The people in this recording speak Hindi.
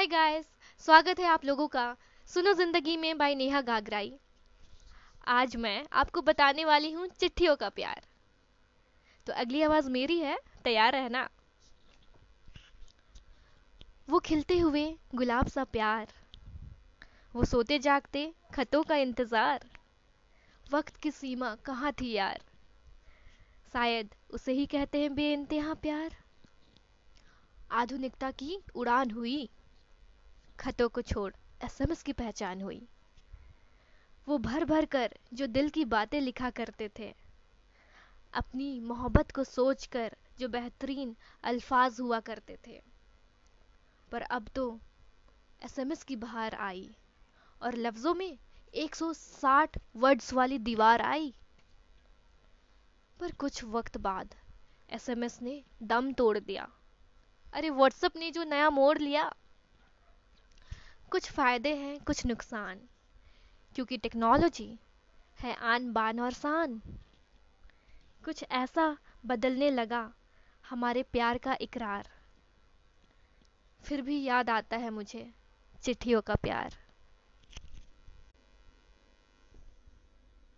हाय गाइस स्वागत है आप लोगों का। सुनो ज़िंदगी में बाय नेहा गागराई। आज मैं आपको बताने वाली हूँ चिट्ठियों का प्यार। तो अगली आवाज़ मेरी है, तैयार रहना। वो खिलते हुए गुलाब सा प्यार, वो सोते जागते खतों का इंतज़ार, वक्त की सीमा कहाँ थी यार? शायद उसे ही कहते हैं बेइंतहा प्यार। आधुनिकता की उड़ान हुई। खतों को छोड़ एसएमएस की पहचान हुई। वो भर भर कर जो दिल की बातें लिखा करते थे, अपनी मोहब्बत को सोच कर जो बेहतरीन अल्फाज हुआ करते थे। पर अब तो एसएमएस की बहार आई और लफ्ज़ों में 160 वर्ड्स वाली दीवार आई। पर कुछ वक्त बाद एसएमएस ने दम तोड़ दिया। अरे, व्हाट्सएप ने जो नया मोड़ लिया कुछ फ़ायदे हैं, कुछ नुकसान। क्योंकि टेक्नोलॉजी है आन बान और शान कुछ ऐसा बदलने लगा हमारे प्यार का इकरार। फिर भी याद आता है मुझे चिट्ठियों का प्यार।